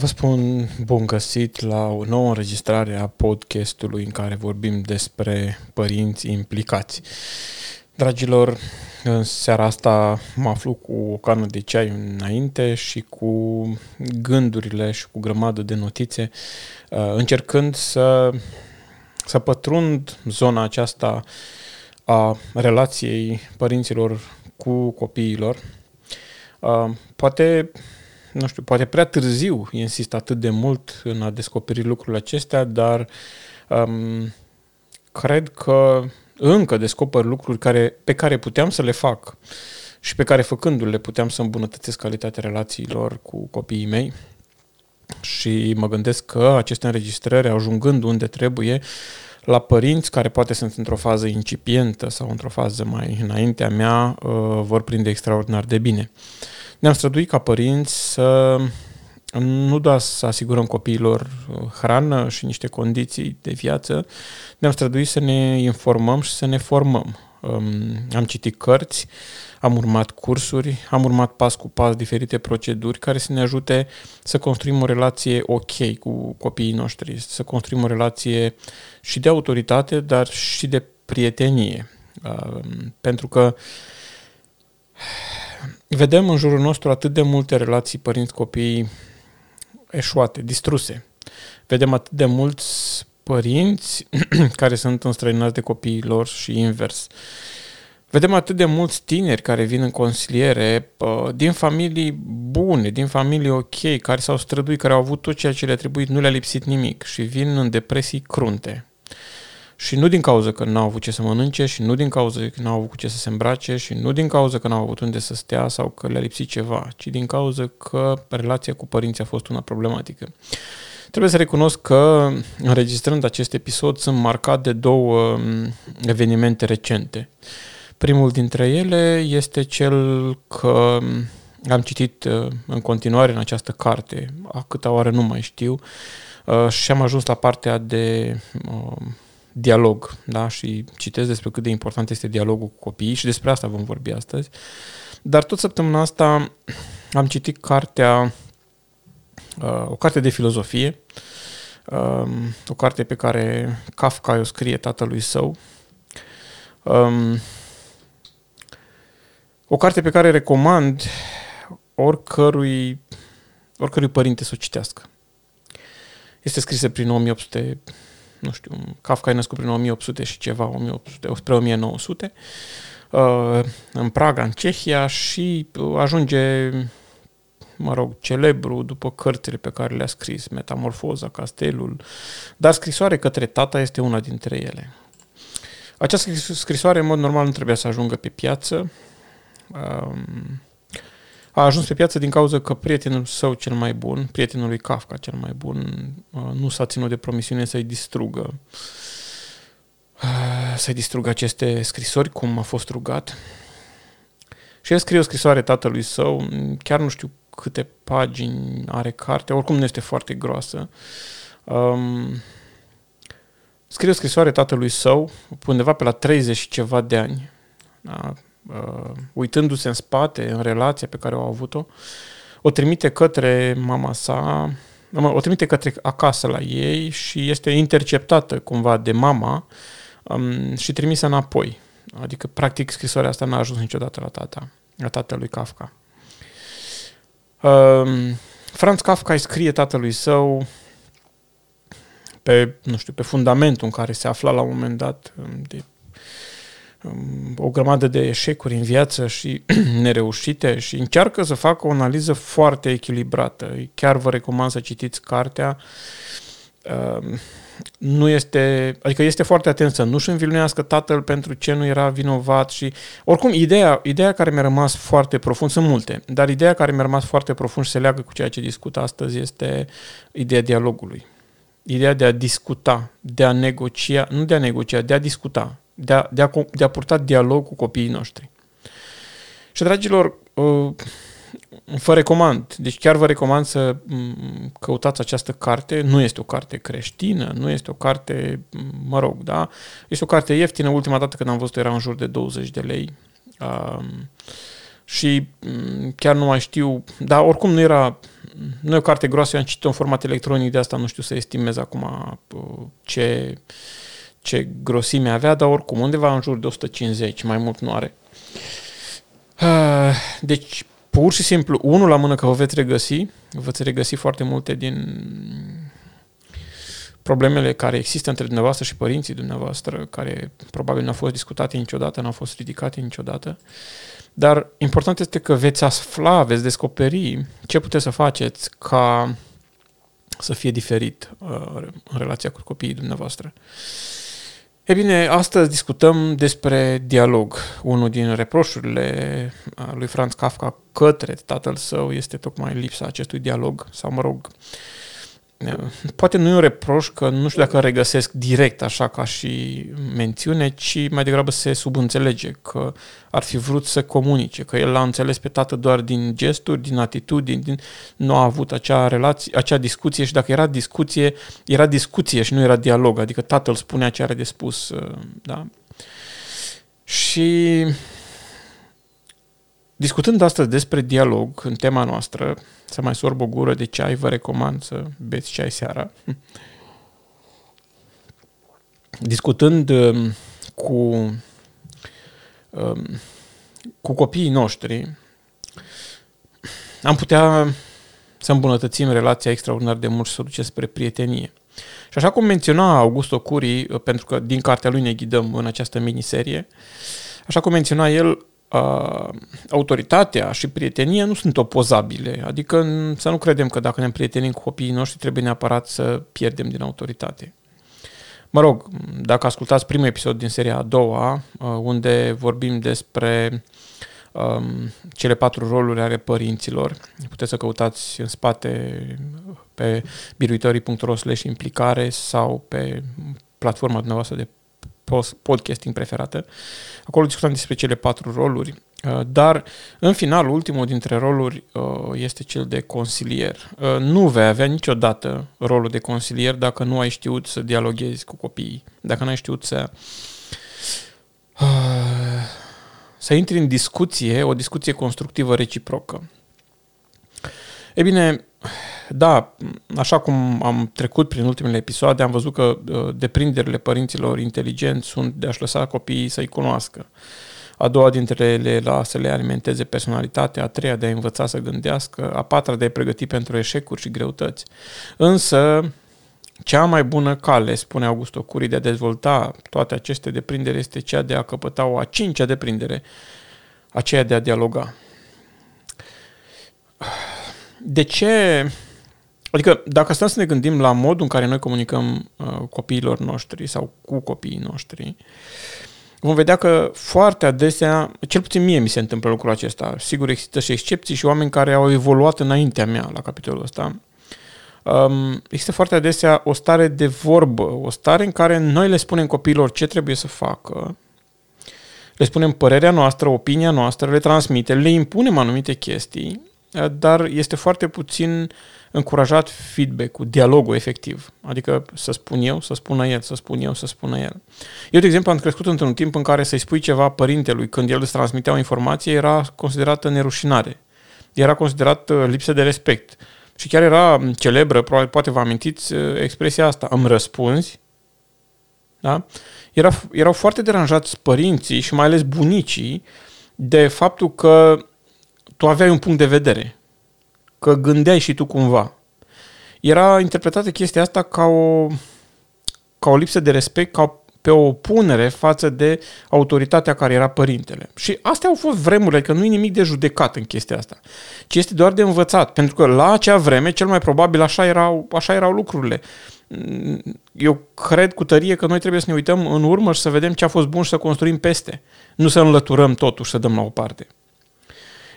Da, vă spun bun găsit la o nouă înregistrare a podcastului în care vorbim despre părinți implicați. Dragilor, în seara asta mă aflu cu o cană de ceai înainte și cu gândurile și cu grămadă de notițe, uh, încercând să, să pătrund zona aceasta a relației părinților cu copiilor. Uh, poate nu știu, poate prea târziu insist atât de mult în a descoperi lucrurile acestea, dar um, cred că încă descoper lucruri care, pe care puteam să le fac și pe care făcându-le puteam să îmbunătățesc calitatea relațiilor cu copiii mei. Și mă gândesc că aceste înregistrări, ajungând unde trebuie, la părinți care poate sunt într-o fază incipientă sau într-o fază mai înaintea mea, uh, vor prinde extraordinar de bine. Ne-am străduit ca părinți să nu doar să asigurăm copiilor uh, hrană și niște condiții de viață, ne-am străduit să ne informăm și să ne formăm. Um, am citit cărți, am urmat cursuri, am urmat pas cu pas diferite proceduri care să ne ajute să construim o relație ok cu copiii noștri, să construim o relație și de autoritate, dar și de prietenie. Um, pentru că vedem în jurul nostru atât de multe relații părinți-copii eșuate, distruse. Vedem atât de mulți părinți care sunt înstrăinați de copiii lor și invers. Vedem atât de mulți tineri care vin în consiliere din familii bune, din familii ok, care s-au străduit, care au avut tot ceea ce le-a trebuit, nu le-a lipsit nimic și vin în depresii crunte. Și nu din cauza că n-au avut ce să mănânce și nu din cauza că n-au avut cu ce să se îmbrace și nu din cauza că n-au avut unde să stea sau că le-a lipsit ceva, ci din cauza că relația cu părinții a fost una problematică. Trebuie să recunosc că, înregistrând acest episod, sunt marcat de două mm, evenimente recente. Primul dintre ele este cel că mm, am citit uh, în continuare în această carte, a câta oară nu mai știu, uh, și am ajuns la partea de uh, dialog, da? și citesc despre cât de important este dialogul cu copiii și despre asta vom vorbi astăzi. Dar tot săptămâna asta am citit cartea, uh, o carte de filozofie, um, o carte pe care Kafka o scrie tatălui său, um, o carte pe care recomand oricărui, oricărui părinte să o citească. Este scrisă prin 1800 nu știu, Kafka e născut prin 1800 și ceva, 1800, spre 1900, uh, în Praga, în Cehia și uh, ajunge, mă rog, celebru după cărțile pe care le-a scris, Metamorfoza, Castelul, dar scrisoare către tata este una dintre ele. Această scrisoare, în mod normal, nu trebuia să ajungă pe piață. Um, a ajuns pe piață din cauza că prietenul său cel mai bun, prietenul lui Kafka cel mai bun, uh, nu s-a ținut de promisiune să-i distrugă uh, să-i distrugă aceste scrisori, cum a fost rugat. Și el scrie o scrisoare tatălui său, chiar nu știu câte pagini are cartea, oricum nu este foarte groasă. Um, scrie o scrisoare tatălui său, undeva pe la 30 și ceva de ani. Da? Uh, uitându-se în spate, în relația pe care au avut-o, o trimite către mama sa, o trimite către acasă la ei și este interceptată cumva de mama um, și trimisă înapoi. Adică, practic, scrisoarea asta n-a ajuns niciodată la tata, la tatălui Kafka. Um, Franz Kafka îi scrie tatălui său pe, nu știu, pe fundamentul în care se afla la un moment dat um, de o grămadă de eșecuri în viață și nereușite și încearcă să facă o analiză foarte echilibrată. Chiar vă recomand să citiți cartea. Ehm, nu este, adică este foarte atent să nu-și învinuiască tatăl pentru ce nu era vinovat și oricum ideea, ideea care mi-a rămas foarte profund, sunt multe, dar ideea care mi-a rămas foarte profund și se leagă cu ceea ce discut astăzi este ideea dialogului. Ideea de a discuta, de a negocia, nu de a negocia, de a discuta de a, de a, de a purta dialog cu copiii noștri. Și, dragilor, uh, vă recomand, deci chiar vă recomand să mm, căutați această carte. Nu este o carte creștină, nu este o carte, mă rog, da? Este o carte ieftină. Ultima dată când am văzut era în jur de 20 de lei. Um, și mm, chiar nu mai știu, dar oricum nu era, nu e o carte groasă, eu am citit în format electronic, de asta nu știu să estimez acum uh, ce, ce grosime avea, dar oricum undeva în jur de 150, mai mult nu are. Uh, deci, pur și simplu, unul la mână că vă veți regăsi, veți regăsi foarte multe din problemele care există între dumneavoastră și părinții dumneavoastră, care probabil nu au fost discutate niciodată, nu au fost ridicate niciodată. Dar important este că veți afla, veți descoperi ce puteți să faceți ca să fie diferit uh, în relația cu copiii dumneavoastră. E bine, astăzi discutăm despre dialog. Unul din reproșurile uh, lui Franz Kafka către tatăl său este tocmai lipsa acestui dialog, sau mă rog, uh, poate nu e un reproș că nu știu dacă regăsesc direct așa ca și mențiune, ci mai degrabă se subînțelege că ar fi vrut să comunice, că el l-a înțeles pe tată doar din gesturi, din atitudini, din... nu a avut acea relație, acea discuție și dacă era discuție, era discuție și nu era dialog, adică tatăl spunea ce are de spus, uh, da? Și discutând astăzi despre dialog în tema noastră, să mai sorb o gură de ceai, vă recomand să beți ceai seara. Discutând um, cu, um, cu copiii noștri, am putea să îmbunătățim relația extraordinar de mult și să o duce spre prietenie. Și așa cum menționa Augusto Curi, pentru că din cartea lui ne ghidăm în această miniserie, așa cum menționa el, uh, autoritatea și prietenia nu sunt opozabile. Adică să nu credem că dacă ne împrietenim cu copiii noștri trebuie neapărat să pierdem din autoritate. Mă rog, dacă ascultați primul episod din seria a doua, uh, unde vorbim despre um, cele patru roluri ale părinților, puteți să căutați în spate pe biruitorii.ro implicare sau pe platforma dumneavoastră de podcasting preferată. Acolo discutăm despre cele patru roluri, uh, dar în final, ultimul dintre roluri uh, este cel de consilier. Uh, nu vei avea niciodată rolul de consilier dacă nu ai știut să dialoghezi cu copiii, dacă nu ai știut să să intri în discuție, o discuție constructivă reciprocă. E bine, da, așa cum am trecut prin ultimele episoade, am văzut că uh, deprinderile părinților inteligenți sunt de a-și lăsa copiii să-i cunoască. A doua dintre ele la să le alimenteze personalitatea, a treia de a învăța să gândească, a patra de a pregăti pentru eșecuri și greutăți. Însă, cea mai bună cale, spune Augusto Curi, de a dezvolta toate aceste deprinderi este cea de a căpăta o a cincea deprindere, aceea de a dialoga. De ce Adică, dacă stăm să ne gândim la modul în care noi comunicăm uh, copiilor noștri sau cu copiii noștri, vom vedea că foarte adesea, cel puțin mie mi se întâmplă lucrul acesta, sigur există și excepții și oameni care au evoluat înaintea mea la capitolul ăsta, um, există foarte adesea o stare de vorbă, o stare în care noi le spunem copiilor ce trebuie să facă, le spunem părerea noastră, opinia noastră, le transmitem, le impunem anumite chestii, uh, dar este foarte puțin uh, încurajat feedback-ul, dialogul efectiv. Adică să spun eu, să spună el, să spun eu, să spună el. Eu, de exemplu, am crescut într-un timp în care să-i spui ceva părintelui când el îți transmitea o informație era considerată nerușinare. Era considerat uh, lipsă de respect. Și chiar era celebră, probabil, poate vă amintiți uh, expresia asta, îmi răspunzi, da? Era, erau foarte deranjați părinții și mai ales bunicii de faptul că tu aveai un punct de vedere că gândeai și tu cumva. Era interpretată chestia asta ca o, ca o lipsă de respect, ca pe o opunere față de autoritatea care era părintele. Și astea au fost vremurile, adică nu e nimic de judecat în chestia asta, ci este doar de învățat, pentru că la acea vreme, cel mai probabil, așa erau, așa erau lucrurile. Eu cred cu tărie că noi trebuie să ne uităm în urmă și să vedem ce a fost bun și să construim peste, nu să înlăturăm totul și să dăm la o parte.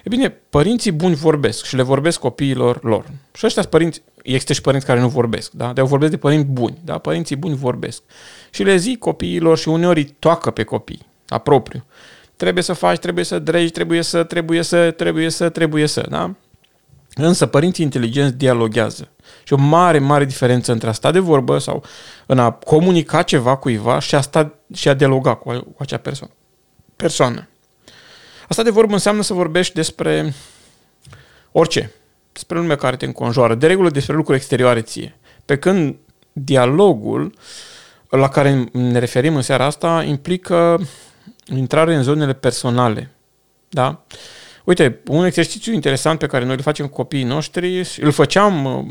E bine, părinții buni vorbesc și le vorbesc copiilor lor. Și ăștia părinți, există și părinți care nu vorbesc, da? Dar eu vorbesc de părinți buni, da? Părinții buni vorbesc. Și le zic copiilor și uneori îi toacă pe copii, a propriu. Trebuie să faci, trebuie să dregi, trebuie să, trebuie să, trebuie să, trebuie să, da? Însă părinții inteligenți dialoghează. Și o mare, mare diferență între a sta de vorbă sau în a comunica ceva cuiva și a, sta, și a dialoga cu, cu acea persoană. persoană. Asta de vorbă înseamnă să vorbești despre orice, despre lumea care te înconjoară, de regulă despre lucruri exterioare ție. Pe când dialogul la care ne referim în seara asta implică intrare în zonele personale. Da? Uite, un exercițiu interesant pe care noi îl facem cu copiii noștri, îl făceam uh,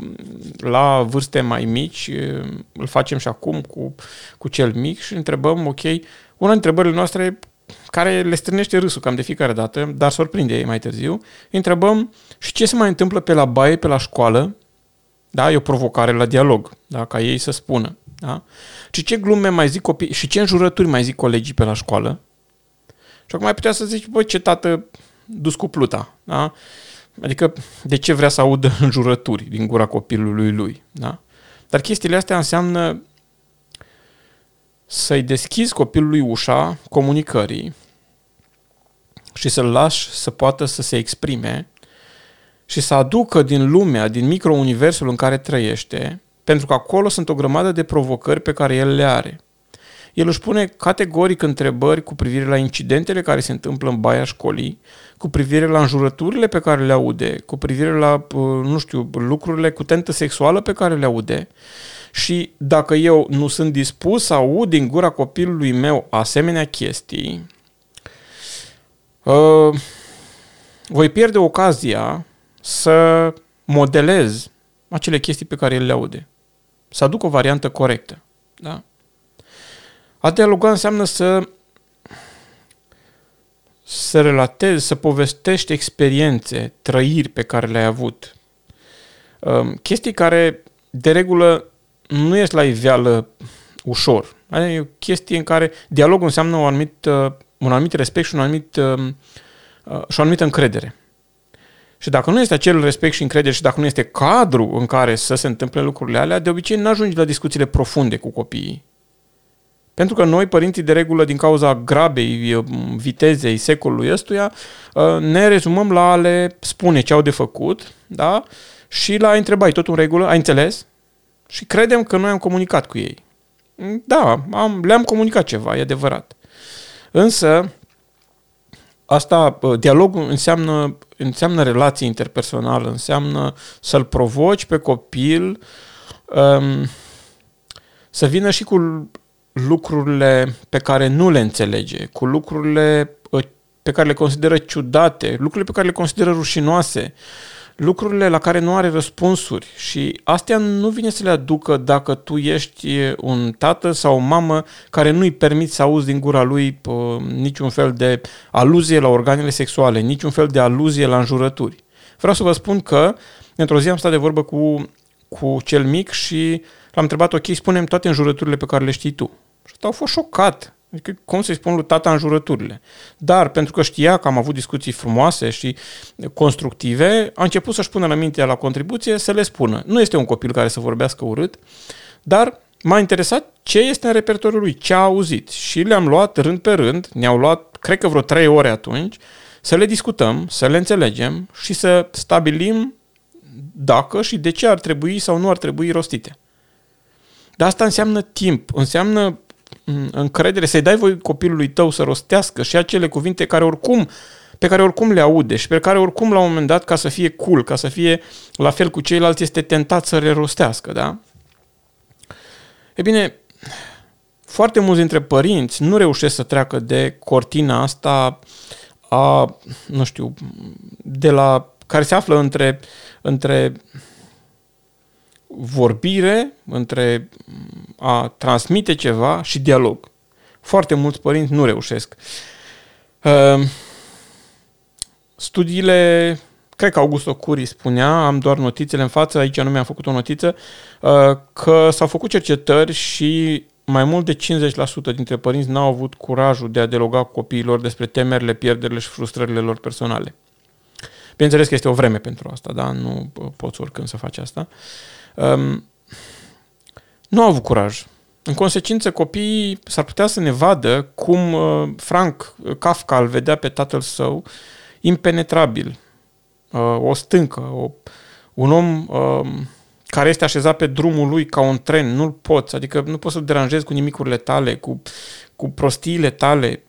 la vârste mai mici, uh, îl facem și acum cu, cu cel mic și întrebăm, ok, una dintre întrebările noastre care le strânește râsul cam de fiecare dată, dar surprinde ei mai târziu, întrebăm și ce se mai întâmplă pe la baie, pe la școală, da? E o provocare la dialog, da? ca ei să spună. Da? Și ce glume mai zic copii și ce înjurături mai zic colegii pe la școală. Și acum ai putea să zici, băi, ce tată dus cu pluta. Da? Adică de ce vrea să audă înjurături din gura copilului lui. Da? Dar chestiile astea înseamnă să-i deschizi copilului ușa comunicării și să-l lași să poată să se exprime și să aducă din lumea, din microuniversul în care trăiește, pentru că acolo sunt o grămadă de provocări pe care el le are. El își pune categoric întrebări cu privire la incidentele care se întâmplă în baia școlii, cu privire la înjurăturile pe care le aude, cu privire la, uh, nu știu, lucrurile cu tentă sexuală pe care le aude. Și dacă eu nu sunt dispus să aud din gura copilului meu asemenea chestii, uh, voi pierde ocazia să modelez acele chestii pe care el le aude. Să aduc o variantă corectă. Da? A dialoga înseamnă să să relatezi, să povestești experiențe, trăiri pe care le-ai avut. Um, chestii care, de regulă, nu ies la iveală ușor. Adică e o chestie în care dialogul înseamnă un anumit, uh, un anumit respect și, un anumit, um, uh, și o anumită încredere. Și dacă nu este acel respect și încredere și dacă nu este cadru în care să se întâmple lucrurile alea, de obicei nu ajungi la discuțiile profunde cu copiii. Pentru că noi, părinții, de regulă, din cauza grabei, vitezei secolului ăstuia, ă, ne rezumăm la a le spune ce au de făcut, da? Și la a întreba, tot în regulă, ai înțeles? Și credem că noi am comunicat cu ei. Da, am, le-am comunicat ceva, e adevărat. Însă, asta, dialogul înseamnă, înseamnă relație interpersonală, înseamnă să-l provoci pe copil um, să vină și cu lucrurile pe care nu le înțelege, cu lucrurile ă, pe care le consideră ciudate, lucrurile pe care le consideră rușinoase, lucrurile la care nu are răspunsuri și astea nu vine să le aducă dacă tu ești un tată sau o mamă care nu-i permiți să auzi din gura lui pă, niciun fel de aluzie la organele sexuale, niciun fel de aluzie la înjurături. Vreau să vă spun că într-o zi am stat de vorbă cu, cu cel mic și l-am întrebat, ok, spunem toate înjurăturile pe care le știi tu. Și au fost șocat. Adică, cum să-i spun lui tata înjurăturile? Dar, pentru că știa că am avut discuții frumoase și constructive, a început să-și pună la mintea la contribuție să le spună. Nu este un copil care să vorbească urât, dar m-a interesat ce este în repertoriul lui, ce a auzit. Și le-am luat rând pe rând, ne-au luat, cred că vreo trei ore atunci, să le discutăm, să le înțelegem și să stabilim dacă și de ce ar trebui sau nu ar trebui rostite. Dar asta înseamnă timp, înseamnă Mm, încredere, să-i dai voi copilului tău să rostească și acele cuvinte care oricum pe care oricum le aude și pe care oricum la un moment dat, ca să fie cool, ca să fie la fel cu ceilalți, este tentat să le rostească, da? E bine, foarte mulți dintre părinți nu reușesc să treacă de cortina asta a, nu știu, de la, care se află între, între vorbire, între a transmite ceva și dialog. Foarte mulți părinți nu reușesc. Ehm, studiile, cred că Augusto Curi spunea, am doar notițele în față, aici nu mi-am făcut o notiță, ă, că s-au făcut cercetări și mai mult de 50% dintre părinți n-au avut curajul de a dialoga cu copiilor despre temerile, pierderile și frustrările lor personale. Bineînțeles că este o vreme pentru asta, da? Nu poți oricând să faci asta. Um, nu au avut curaj. În consecință, copiii s-ar putea să ne vadă cum uh, Frank Kafka îl vedea pe tatăl său impenetrabil, uh, o stâncă, o, un om uh, care este așezat pe drumul lui ca un tren, nu-l poți, adică nu poți să-l deranjezi cu nimicurile tale, cu, cu prostiile tale.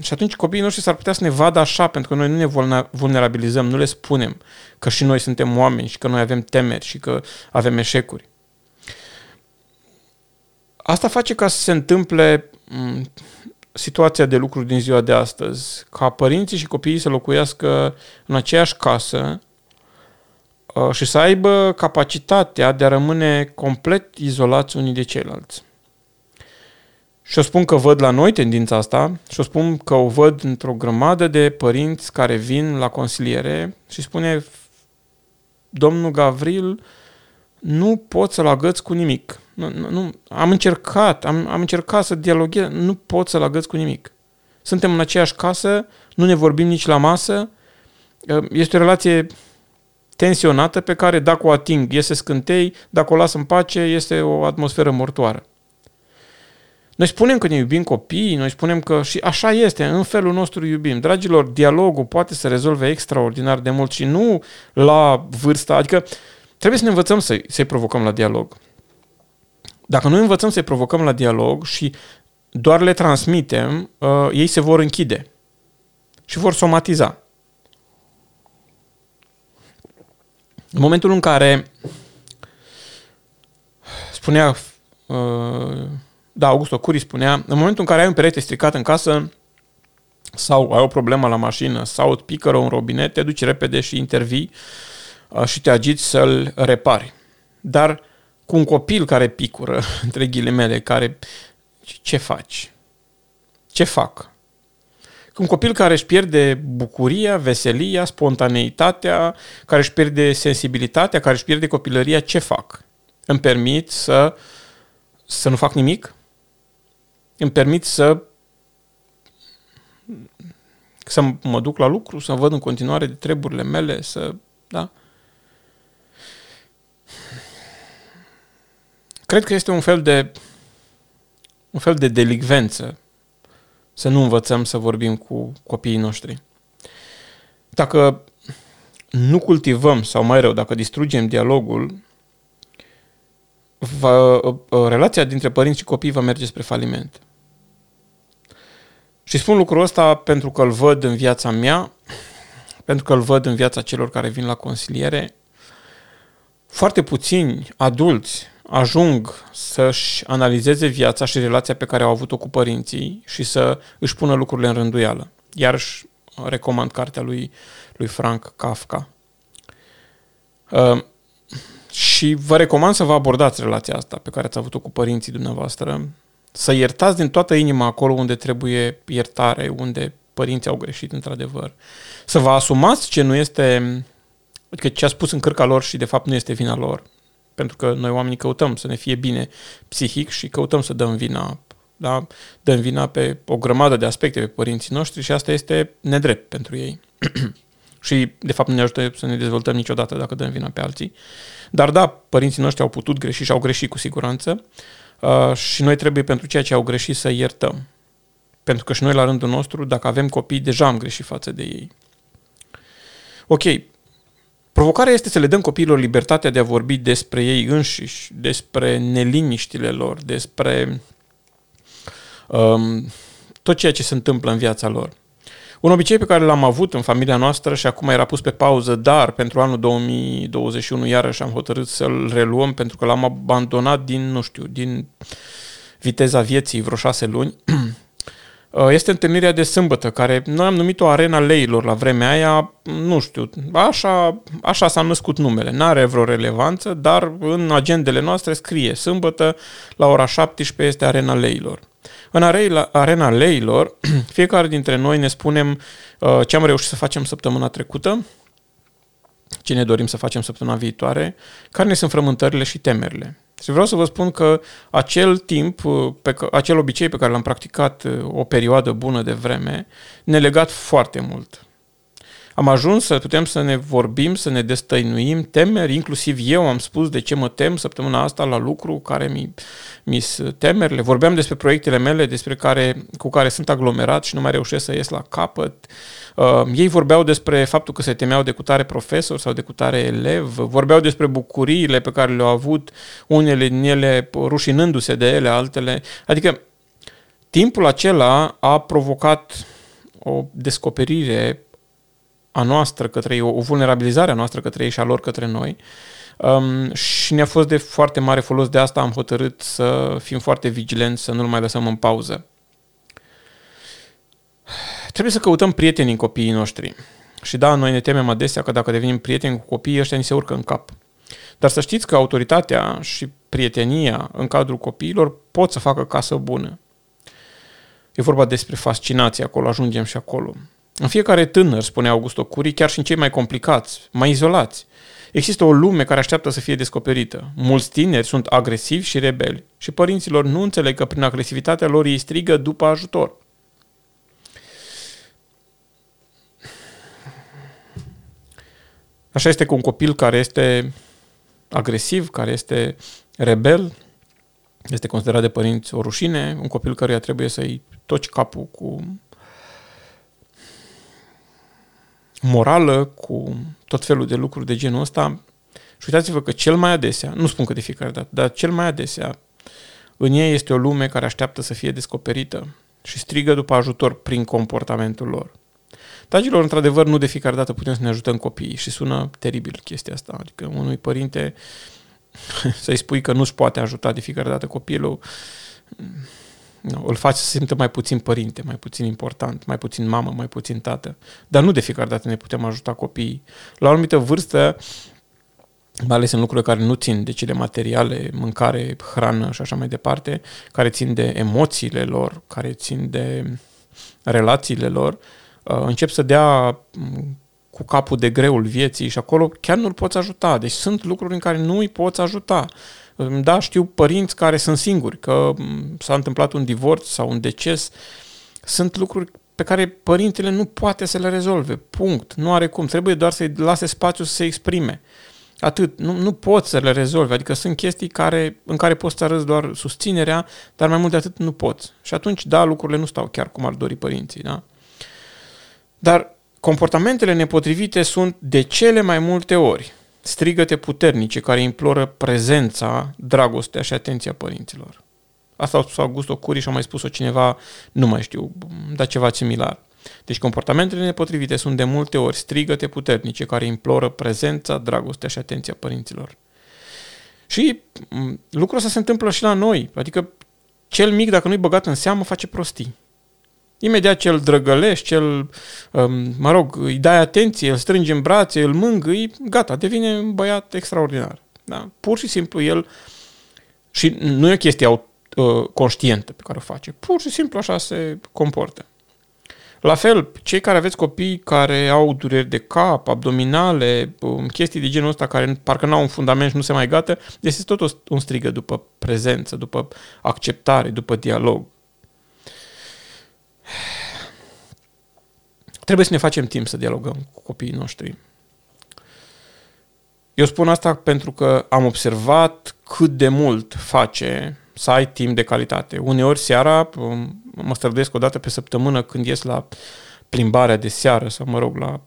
Și atunci copiii noștri s-ar putea să ne vadă așa, pentru că noi nu ne vulnerabilizăm, nu le spunem că și noi suntem oameni și că noi avem temeri și că avem eșecuri. Asta face ca să se întâmple situația de lucru din ziua de astăzi, ca părinții și copiii să locuiască în aceeași casă uh, și să aibă capacitatea de a rămâne complet izolați unii de ceilalți. Și o spun că văd la noi tendința asta și o spun că o văd într-o grămadă de părinți care vin la consiliere și spune domnul Gavril, nu pot să-l agăți cu nimic. Nu, nu, nu. Am încercat, am, am încercat să dialoghez, nu pot să-l agăți cu nimic. Suntem în aceeași casă, nu ne vorbim nici la masă, este o relație tensionată pe care dacă o ating, iese scântei, dacă o las în pace, este o atmosferă mortoară. Noi spunem că ne iubim copiii, noi spunem că și așa este, în felul nostru iubim. Dragilor, dialogul poate să rezolve extraordinar de mult și nu la vârsta, adică trebuie să ne învățăm să, să-i provocăm la dialog. Dacă noi învățăm să-i provocăm la dialog și doar le transmitem, uh, ei se vor închide și vor somatiza. În momentul în care spunea, uh, da, Augusto Curi spunea, în momentul în care ai un perete stricat în casă sau ai o problemă la mașină sau îți pică un robinet, te duci repede și intervii uh, și te agiți să-l repari. Dar cu un copil care picură, între ghilimele, care... Ce faci? Ce fac? Cu un copil care își pierde bucuria, veselia, spontaneitatea, care își pierde sensibilitatea, care își pierde copilăria, ce fac? Îmi permit să, să nu fac nimic? Îmi permit să să mă duc la lucru, să văd în continuare de treburile mele, să, da? Cred că este un fel de un fel de delicvență să nu învățăm să vorbim cu copiii noștri. Dacă nu cultivăm, sau mai rău, dacă distrugem dialogul, va, relația dintre părinți și copii va merge spre faliment. Și spun lucrul ăsta pentru că îl văd în viața mea, pentru că îl văd în viața celor care vin la consiliere. Foarte puțini adulți ajung să-și analizeze viața și relația pe care au avut-o cu părinții și să își pună lucrurile în rânduială. Iarăși recomand cartea lui, lui Frank Kafka. Uh, și vă recomand să vă abordați relația asta pe care ați avut-o cu părinții dumneavoastră, să iertați din toată inima acolo unde trebuie iertare, unde părinții au greșit într-adevăr. Să vă asumați ce nu este, adică ce a spus în cărca lor și de fapt nu este vina lor pentru că noi oamenii căutăm să ne fie bine psihic și căutăm să dăm vina, da? dăm vina pe o grămadă de aspecte pe părinții noștri și asta este nedrept pentru ei. și, de fapt, nu ne ajută să ne dezvoltăm niciodată dacă dăm vina pe alții. Dar, da, părinții noștri au putut greși și au greșit cu siguranță uh, și noi trebuie pentru ceea ce au greșit să iertăm. Pentru că și noi, la rândul nostru, dacă avem copii, deja am greșit față de ei. Ok, Provocarea este să le dăm copiilor libertatea de a vorbi despre ei înșiși, despre neliniștile lor, despre um, tot ceea ce se întâmplă în viața lor. Un obicei pe care l-am avut în familia noastră și acum era pus pe pauză, dar pentru anul 2021 iarăși am hotărât să-l reluăm pentru că l-am abandonat din, nu știu, din viteza vieții vreo șase luni, Uh, este întâlnirea de sâmbătă, care noi am numit-o Arena Leilor la vremea aia, nu știu, așa, așa s-a născut numele, n-are vreo relevanță, dar în agendele noastre scrie sâmbătă la ora 17 este Arena Leilor. În Arena Leilor, fiecare dintre noi ne spunem uh, ce am reușit să facem săptămâna trecută, ce ne dorim să facem săptămâna viitoare, care ne sunt frământările și temerile. Și vreau să vă spun că acel timp, uh, pe, acel obicei pe care l-am practicat uh, o perioadă bună de vreme, ne legat foarte mult. Am ajuns să putem să ne vorbim, să ne destăinuim temeri, inclusiv eu am spus de ce mă tem săptămâna asta la lucru, care mi, mi temerile. Vorbeam despre proiectele mele despre care, cu care sunt aglomerat și nu mai reușesc să ies la capăt. Uh, ei vorbeau despre faptul că se temeau de cutare profesor sau de cutare elev, vorbeau despre bucuriile pe care le-au avut, unele din ele rușinându-se de ele, altele. Adică timpul acela a provocat o descoperire a noastră către ei, o vulnerabilizare a noastră către ei și a lor către noi. Um, și ne-a fost de foarte mare folos, de asta am hotărât să fim foarte vigilenți, să nu-l mai lăsăm în pauză. Trebuie să căutăm prieteni în copiii noștri. Și da, noi ne temem adesea că dacă devenim prieteni cu copiii, ăștia ni se urcă în cap. Dar să știți că autoritatea și prietenia în cadrul copiilor pot să facă casă bună. E vorba despre fascinație acolo, ajungem și acolo. În fiecare tânăr, spune Augusto Curi, chiar și în cei mai complicați, mai izolați, există o lume care așteaptă să fie descoperită. Mulți tineri sunt agresivi și rebeli și părinților nu înțeleg că prin agresivitatea lor ei strigă după ajutor. Așa este cu un copil care este agresiv, care este rebel, este considerat de părinți o rușine, un copil căruia trebuie să-i toci capul cu morală, cu tot felul de lucruri de genul ăsta. Și uitați-vă că cel mai adesea, nu spun că de fiecare dată, dar cel mai adesea, în ei este o lume care așteaptă să fie descoperită și strigă după ajutor prin comportamentul lor. Dragilor, într-adevăr, nu de fiecare dată putem să ne ajutăm copiii și sună teribil chestia asta. Adică unui părinte să-i spui că nu-și poate ajuta de fiecare dată copilul, nu, îl faci să se simtă mai puțin părinte, mai puțin important, mai puțin mamă, mai puțin tată. Dar nu de fiecare dată ne putem ajuta copiii. La o anumită vârstă, mai ales în lucruri care nu țin de cele materiale, mâncare, hrană și așa mai departe, care țin de emoțiile lor, care țin de relațiile lor, uh, încep să dea mm, cu capul de greul vieții și acolo chiar nu-l poți ajuta. Deci sunt lucruri în care nu îi poți ajuta. Da, știu părinți care sunt singuri, că s-a întâmplat un divorț sau un deces. Sunt lucruri pe care părintele nu poate să le rezolve. Punct. Nu are cum. Trebuie doar să-i lase spațiu să se exprime. Atât. Nu, nu poți să le rezolvi. Adică sunt chestii care, în care poți să arăți doar susținerea, dar mai mult de atât nu poți. Și atunci, da, lucrurile nu stau chiar cum ar dori părinții. Da? Dar comportamentele nepotrivite sunt de cele mai multe ori strigăte puternice care imploră prezența, dragostea și atenția părinților. Asta a spus Augusto Curi și a mai spus-o cineva, nu mai știu, dar ceva similar. Deci comportamentele nepotrivite sunt de multe ori strigăte puternice care imploră prezența, dragostea și atenția părinților. Și lucrul ăsta se întâmplă și la noi. Adică cel mic, dacă nu-i băgat în seamă, face prostii. Imediat ce îl drăgălești, ce îl, um, mă rog, îi dai atenție, îl strângi în brațe, îl mângâi, gata, devine un băiat extraordinar. Da? Pur și simplu el, și nu e o chestie uh, conștientă pe care o face, pur și simplu așa se comportă. La fel, cei care aveți copii care au dureri de cap, abdominale, um, chestii de genul ăsta care parcă nu au un fundament și nu se mai gata, este tot un strigă după prezență, după acceptare, după dialog. Trebuie să ne facem timp să dialogăm cu copiii noștri. Eu spun asta pentru că am observat cât de mult face să ai timp de calitate. Uneori seara, um, mă străduiesc o dată pe săptămână când ies la plimbarea de seară sau, mă rog, la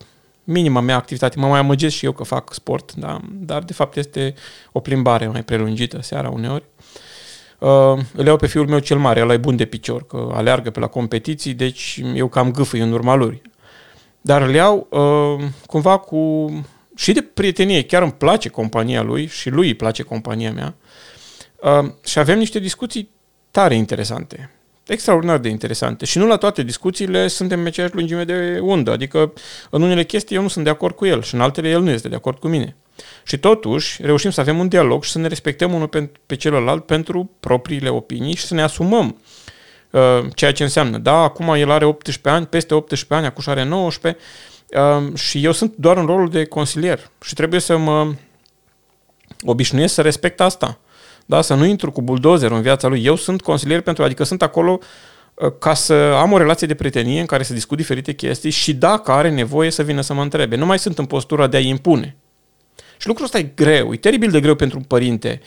minima mea activitate. Mă mai amăgesc și eu că fac sport, da? dar de fapt este o plimbare mai prelungită seara uneori. Uh, îl iau pe fiul meu cel mare, ăla e bun de picior, că aleargă pe la competiții, deci eu cam gâfâi în urma lui. Dar îl iau uh, cumva cu... și de prietenie, chiar îmi place compania lui și lui îi place compania mea. Uh, și avem niște discuții tare interesante extraordinar de interesante și nu la toate discuțiile suntem pe aceeași lungime de undă, adică în unele chestii eu nu sunt de acord cu el și în altele el nu este de acord cu mine. Și totuși reușim să avem un dialog și să ne respectăm unul pe, pe celălalt pentru propriile opinii și să ne asumăm uh, ceea ce înseamnă. Da, acum el are 18 ani, peste 18 ani, acum are 19 uh, și eu sunt doar în rolul de consilier și trebuie să mă obișnuiesc să respect asta. Da, să nu intru cu bulldozer în viața lui. Eu sunt consilier pentru, adică sunt acolo ca să am o relație de prietenie în care să discut diferite chestii și dacă are nevoie să vină să mă întrebe. Nu mai sunt în postura de a-i impune. Și lucrul ăsta e greu, e teribil de greu pentru un părinte.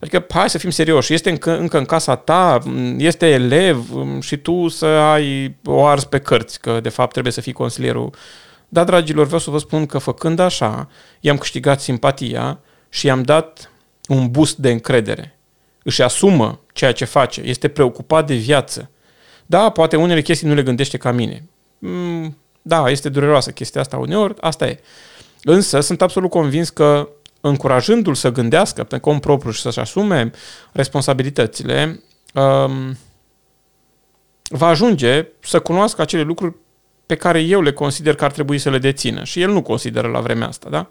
Adică, hai să fim serioși, este încă, încă în casa ta, este elev și tu să ai o ars pe cărți, că de fapt trebuie să fii consilierul. Da, dragilor, vreau să vă spun că făcând așa, i-am câștigat simpatia și i-am dat un boost de încredere. Își asumă ceea ce face, este preocupat de viață. Da, poate unele chestii nu le gândește ca mine. Mm, da, este dureroasă chestia asta uneori, asta e. Însă sunt absolut convins că încurajându-l să gândească pe cont propriu și să-și asume responsabilitățile, um, va ajunge să cunoască acele lucruri pe care eu le consider că ar trebui să le dețină. Și el nu consideră la vremea asta, da?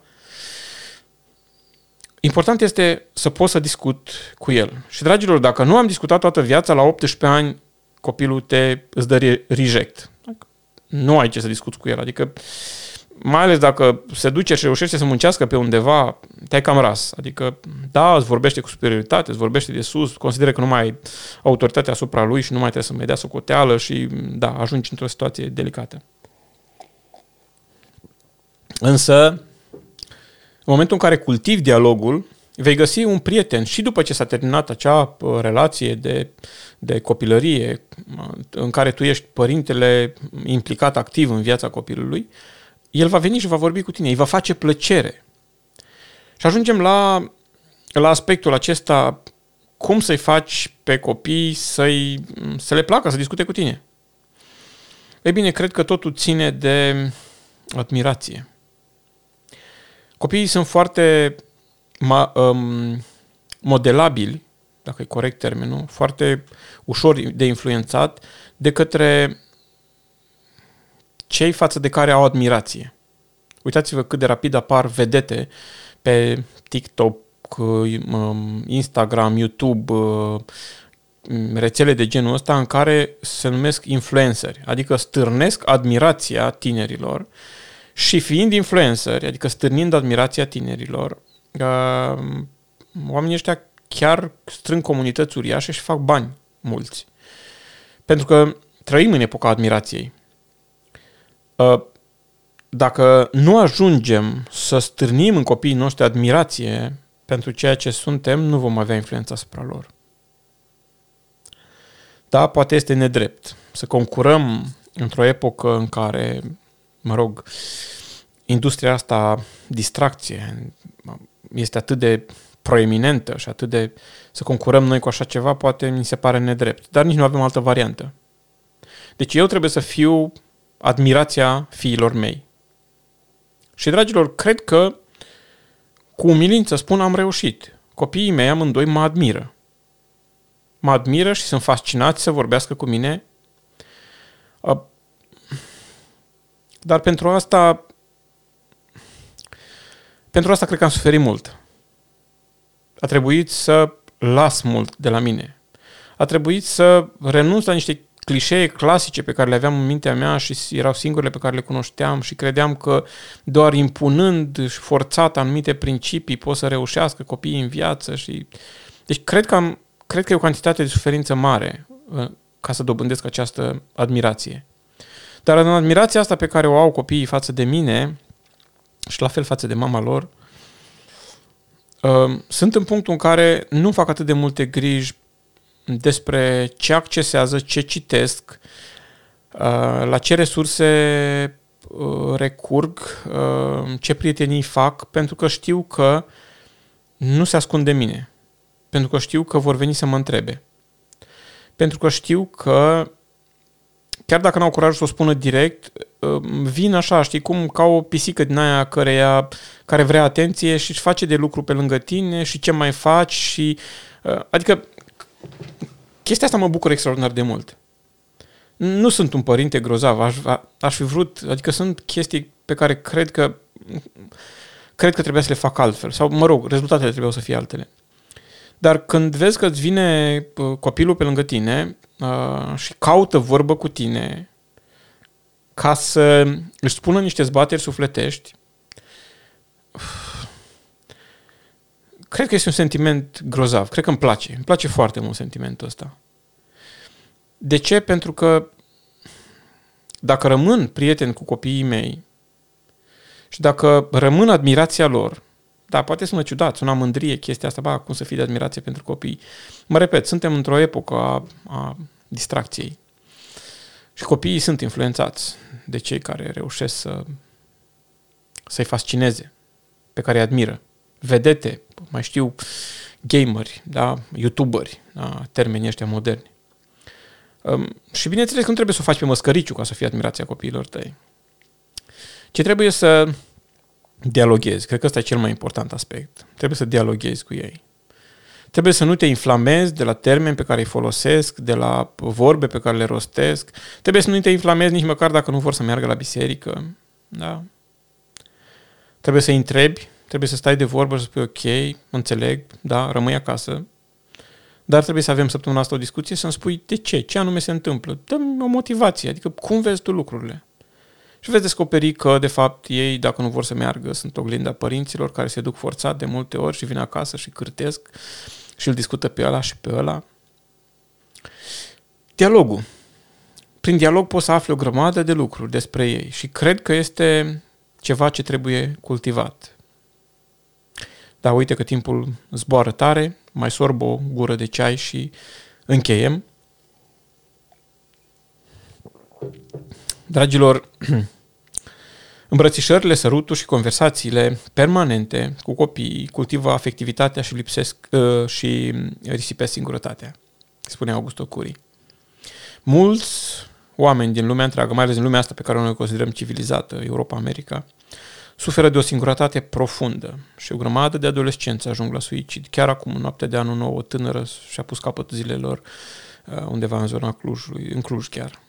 Important este să pot să discut cu el. Și, dragilor, dacă nu am discutat toată viața, la 18 ani copilul te îți dă reject. Nu ai ce să discuți cu el. Adică mai ales dacă se duce și reușește să muncească pe undeva, te-ai cam ras. Adică, da, îți vorbește cu superioritate, îți vorbește de sus, consideră că nu mai ai autoritate asupra lui și nu mai trebuie să mai dea socoteală și, da, ajungi într-o situație delicată. Însă, în momentul în care cultivi dialogul, vei găsi un prieten și după ce s-a terminat acea uh, relație de, de copilărie uh, în care tu ești părintele implicat activ în viața copilului, el va veni și va vorbi cu tine, îi va face plăcere. Și ajungem la, la aspectul acesta, cum să-i faci pe copii să-i, să le placă să discute cu tine. Ei bine, cred că totul ține de admirație. Copiii sunt foarte ma, um, modelabili, dacă e corect termenul, foarte ușor de influențat de către cei față de care au admirație. Uitați-vă cât de rapid apar vedete pe TikTok, um, Instagram, YouTube, uh, rețele de genul ăsta în care se numesc influenceri, adică stârnesc admirația tinerilor și fiind influenceri, adică stârnind admirația tinerilor, uh, oamenii ăștia chiar strâng comunități uriașe și fac bani mulți. Pentru că trăim în epoca admirației. Uh, dacă nu ajungem să stârnim în copiii noștri admirație pentru ceea ce suntem, nu vom avea influența asupra lor. Da, poate este nedrept să concurăm într-o epocă în care, mă rog, industria asta, distracție, este atât de proeminentă și atât de... să concurăm noi cu așa ceva, poate mi se pare nedrept. Dar nici nu avem altă variantă. Deci eu trebuie să fiu admirația fiilor mei. Și, dragilor, cred că cu umilință spun am reușit. Copiii mei amândoi mă admiră. Mă admiră și sunt fascinați să vorbească cu mine. Dar pentru asta pentru asta cred că am suferit mult. A trebuit să las mult de la mine. A trebuit să renunț la niște clișee clasice pe care le aveam în mintea mea și erau singurele pe care le cunoșteam și credeam că doar impunând și forțat anumite principii pot să reușească copiii în viață și... Deci cred că, am, cred că e o cantitate de suferință mare uh, ca să dobândesc această admirație. Dar în admirația asta pe care o au copiii față de mine și la fel față de mama lor, uh, sunt în punctul în care nu fac atât de multe griji despre ce accesează, ce citesc, uh, la ce resurse uh, recurg, uh, ce prietenii fac, pentru că știu că nu se ascund de mine. Pentru că știu că vor veni să mă întrebe. Pentru că știu că chiar dacă n-au curajul să o spună direct, vin așa, știi cum, ca o pisică din aia căreia, care vrea atenție și își face de lucru pe lângă tine și ce mai faci și... Adică chestia asta mă bucur extraordinar de mult. Nu sunt un părinte grozav, aș, aș fi vrut, adică sunt chestii pe care cred că cred că trebuia să le fac altfel. Sau, mă rog, rezultatele trebuiau să fie altele. Dar când vezi că îți vine uh, copilul pe lângă tine uh, și caută vorbă cu tine ca să își spună niște zbateri sufletești, Cred că este un sentiment grozav. Cred că îmi place. Îmi place foarte mult sentimentul ăsta. De ce? Pentru că dacă rămân prieten cu copiii mei și dacă rămân admirația lor, da, poate sună ciudat, sună mândrie chestia asta, ba, cum să fii de admirație pentru copii. Mă repet, suntem într-o epocă a, a distracției. Și copiii sunt influențați de cei care reușesc să, să-i fascineze, pe care îi admiră. Vedete, mai știu, gameri, da, youtuberi, da, termenii ăștia moderni. Um, și bineînțeles că nu trebuie să o faci pe măscăriciu ca să fie admirația copiilor tăi. Ce trebuie să dialoghezi. Cred că ăsta e cel mai important aspect. Trebuie să dialoghezi cu ei. Trebuie să nu te inflamezi de la termeni pe care îi folosesc, de la vorbe pe care le rostesc. Trebuie să nu te inflamezi nici măcar dacă nu vor să meargă la biserică. Da? Trebuie să-i întrebi, trebuie să stai de vorbă și să spui ok, înțeleg, da, rămâi acasă. Dar trebuie să avem săptămâna asta o discuție să-mi spui de ce, ce anume se întâmplă. dă o motivație, adică cum vezi tu lucrurile. Și veți descoperi că, de fapt, ei, dacă nu vor să meargă, sunt oglinda părinților care se duc forțat de multe ori și vin acasă și cârtesc și îl discută pe ăla și pe ăla. Dialogul. Prin dialog poți să afli o grămadă de lucruri despre ei și cred că este ceva ce trebuie cultivat. Da, uite că timpul zboară tare, mai sorb o gură de ceai și încheiem. Dragilor, Îmbrățișările, sărutul și conversațiile permanente cu copiii cultivă afectivitatea și lipsesc uh, și risipesc singurătatea, spune Augusto Curi. Mulți oameni din lumea întreagă, mai ales din lumea asta pe care noi o considerăm civilizată, Europa, America, suferă de o singurătate profundă și o grămadă de adolescenți ajung la suicid. Chiar acum, în noaptea de anul nou, o tânără și-a pus capăt zilelor uh, undeva în zona Clujului, în Cluj chiar.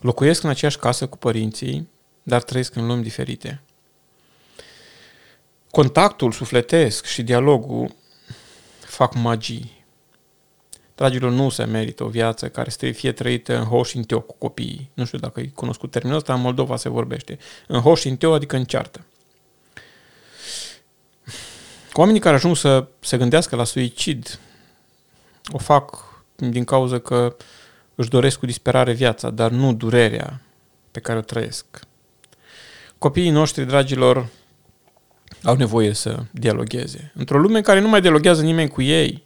Locuiesc în aceeași casă cu părinții, dar trăiesc în lumi diferite. Contactul sufletesc și dialogul fac magii. Dragilor, nu se merită o viață care să fie trăită în hoș în cu copiii. Nu știu dacă ai cunoscut termenul ăsta, în Moldova se vorbește. În hoș în adică în ceartă. Oamenii care ajung să se gândească la suicid o fac din cauza că își doresc cu disperare viața, dar nu durerea pe care o trăiesc. Copiii noștri, dragilor, au nevoie să dialogueze. Într-o lume în care nu mai dialoguează nimeni cu ei.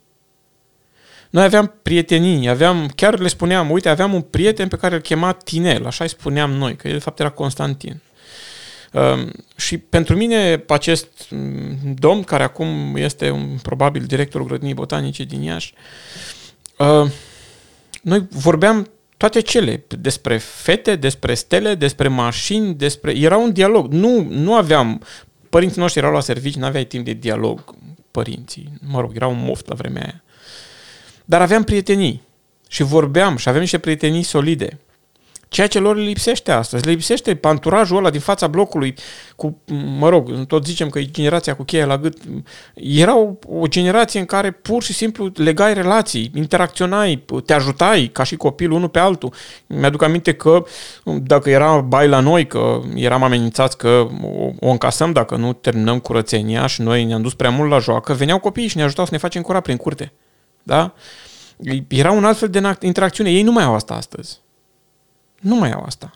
Noi aveam prietenii, aveam, chiar le spuneam, uite, aveam un prieten pe care îl chema Tinel, așa îi spuneam noi, că el de fapt era Constantin. Uh, și pentru mine acest mm, domn, care acum este un probabil directorul grădinii botanice din Iași, uh, noi vorbeam toate cele, despre fete, despre stele, despre mașini, despre... Era un dialog. Nu, nu aveam... Părinții noștri erau la servici, nu aveai timp de dialog, părinții. Mă rog, era un moft la vremea aia. Dar aveam prietenii și vorbeam și aveam niște prietenii solide. Ceea ce lor le lipsește astăzi. Le lipsește panturajul ăla din fața blocului cu, mă rog, tot zicem că e generația cu cheia la gât. Era o, o generație în care pur și simplu legai relații, interacționai, te ajutai ca și copil unul pe altul. Mi-aduc aminte că dacă era bai la noi, că eram amenințați că o, o încasăm dacă nu terminăm curățenia și noi ne-am dus prea mult la joacă, veneau copiii și ne ajutau să ne facem curat prin curte. Da? Era un alt fel de interacțiune. Ei nu mai au asta astăzi. Nu mai au asta.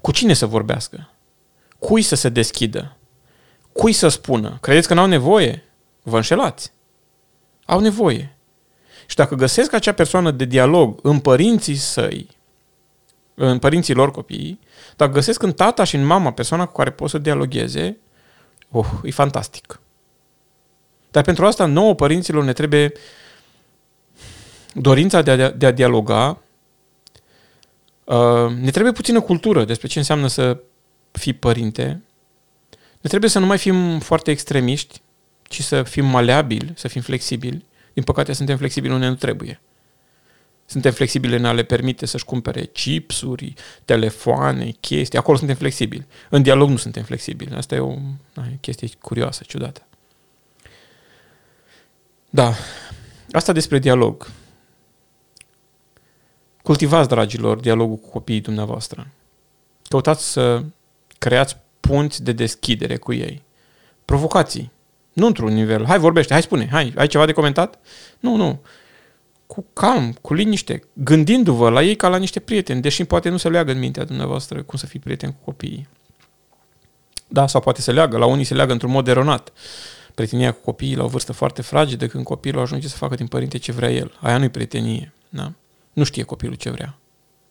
Cu cine să vorbească? Cui să se deschidă? Cui să spună? Credeți că n-au nevoie? Vă înșelați. Au nevoie. Și dacă găsesc acea persoană de dialog în părinții săi, în părinții lor copii, dacă găsesc în tata și în mama persoana cu care pot să dialogueze, oh, e fantastic. Dar pentru asta nouă părinților ne trebuie dorința de a, de a dialoga, Uh, ne trebuie puțină cultură despre ce înseamnă să fii părinte. Ne trebuie să nu mai fim foarte extremiști, ci să fim maleabili, să fim flexibili. Din păcate suntem flexibili unde nu trebuie. Suntem flexibili în a le permite să-și cumpere chipsuri, telefoane, chestii. Acolo suntem flexibili. În dialog nu suntem flexibili. Asta e o ai, chestie curioasă, ciudată. Da. Asta despre dialog. Cultivați, dragilor, dialogul cu copiii dumneavoastră. Căutați să creați punți de deschidere cu ei. Provocații. Nu într-un nivel. Hai, vorbește, hai, spune, hai, ai ceva de comentat? Nu, nu. cu calm, cu liniște, gândindu-vă la ei ca la niște prieteni, deși poate nu se leagă în mintea dumneavoastră cum să fii prieten cu copiii. Da, sau poate se leagă, la unii se leagă într-un mod eronat. Prietenia cu copiii la o vârstă foarte fragedă, când copilul ajunge să facă din părinte ce vrea el. Aia nu-i prietenie. Da? Nu știe copilul ce vrea.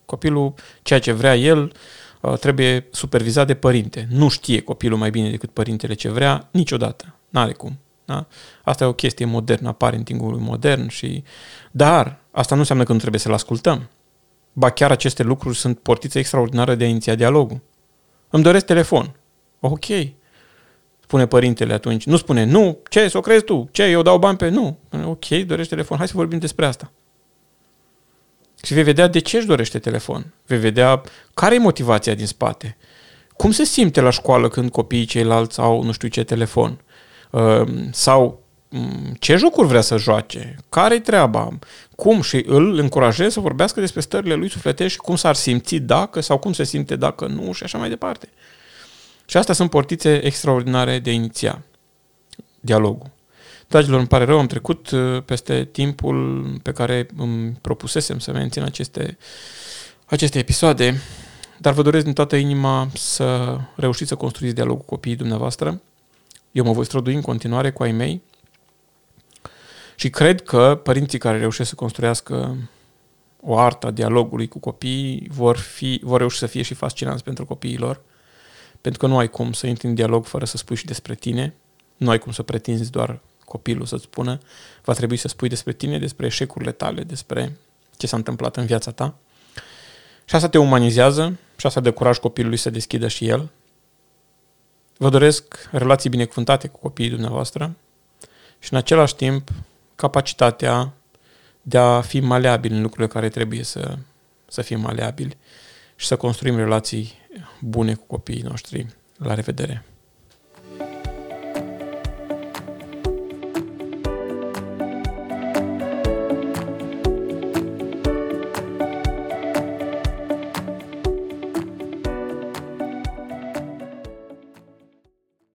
Copilul, ceea ce vrea el, uh, trebuie supervizat de părinte. Nu știe copilul mai bine decât părintele ce vrea niciodată. N-are cum. Da? Asta e o chestie modernă, apare în timpul modern și... Dar asta nu înseamnă că nu trebuie să-l ascultăm. Ba chiar aceste lucruri sunt portițe extraordinare de a iniția dialogul. Îmi doresc telefon. Ok. Spune părintele atunci. Nu spune, nu, ce, să o crezi tu? Ce, eu dau bani pe... Nu. Ok, dorești telefon. Hai să vorbim despre asta. Și vei vedea de ce își dorește telefon. Vei vedea care e motivația din spate. Cum se simte la școală când copiii ceilalți au nu știu ce telefon? Ehm, sau mm, ce jocuri vrea să joace, care-i treaba, cum și îl încurajez să vorbească despre stările lui sufletești și cum s-ar simți dacă sau cum se simte dacă nu și așa mai departe. Și astea sunt portițe extraordinare de iniția dialogul. Dragilor, îmi pare rău, am trecut uh, peste timpul pe care îmi propusesem să mențin aceste, aceste episoade, dar vă doresc din toată inima să reușiți să construiți dialogul cu copiii dumneavoastră. Eu mă voi strădui în continuare cu ai mei și cred că părinții care reușesc să construiască o artă a dialogului cu copiii vor, fi, vor reuși să fie și fascinanți pentru copiilor, pentru că nu ai cum să intri în dialog fără să spui și despre tine, nu ai cum să pretinzi doar copilul să-ți spună, va trebui să spui despre tine, despre eșecurile tale, despre ce s-a întâmplat în viața ta. Și asta te umanizează și asta de curaj copilului să deschidă și el. Vă doresc relații binecuvântate cu copiii dumneavoastră și în același timp capacitatea de a fi maleabil în lucrurile care trebuie să, să fim maleabili și să construim relații bune cu copiii noștri. La revedere!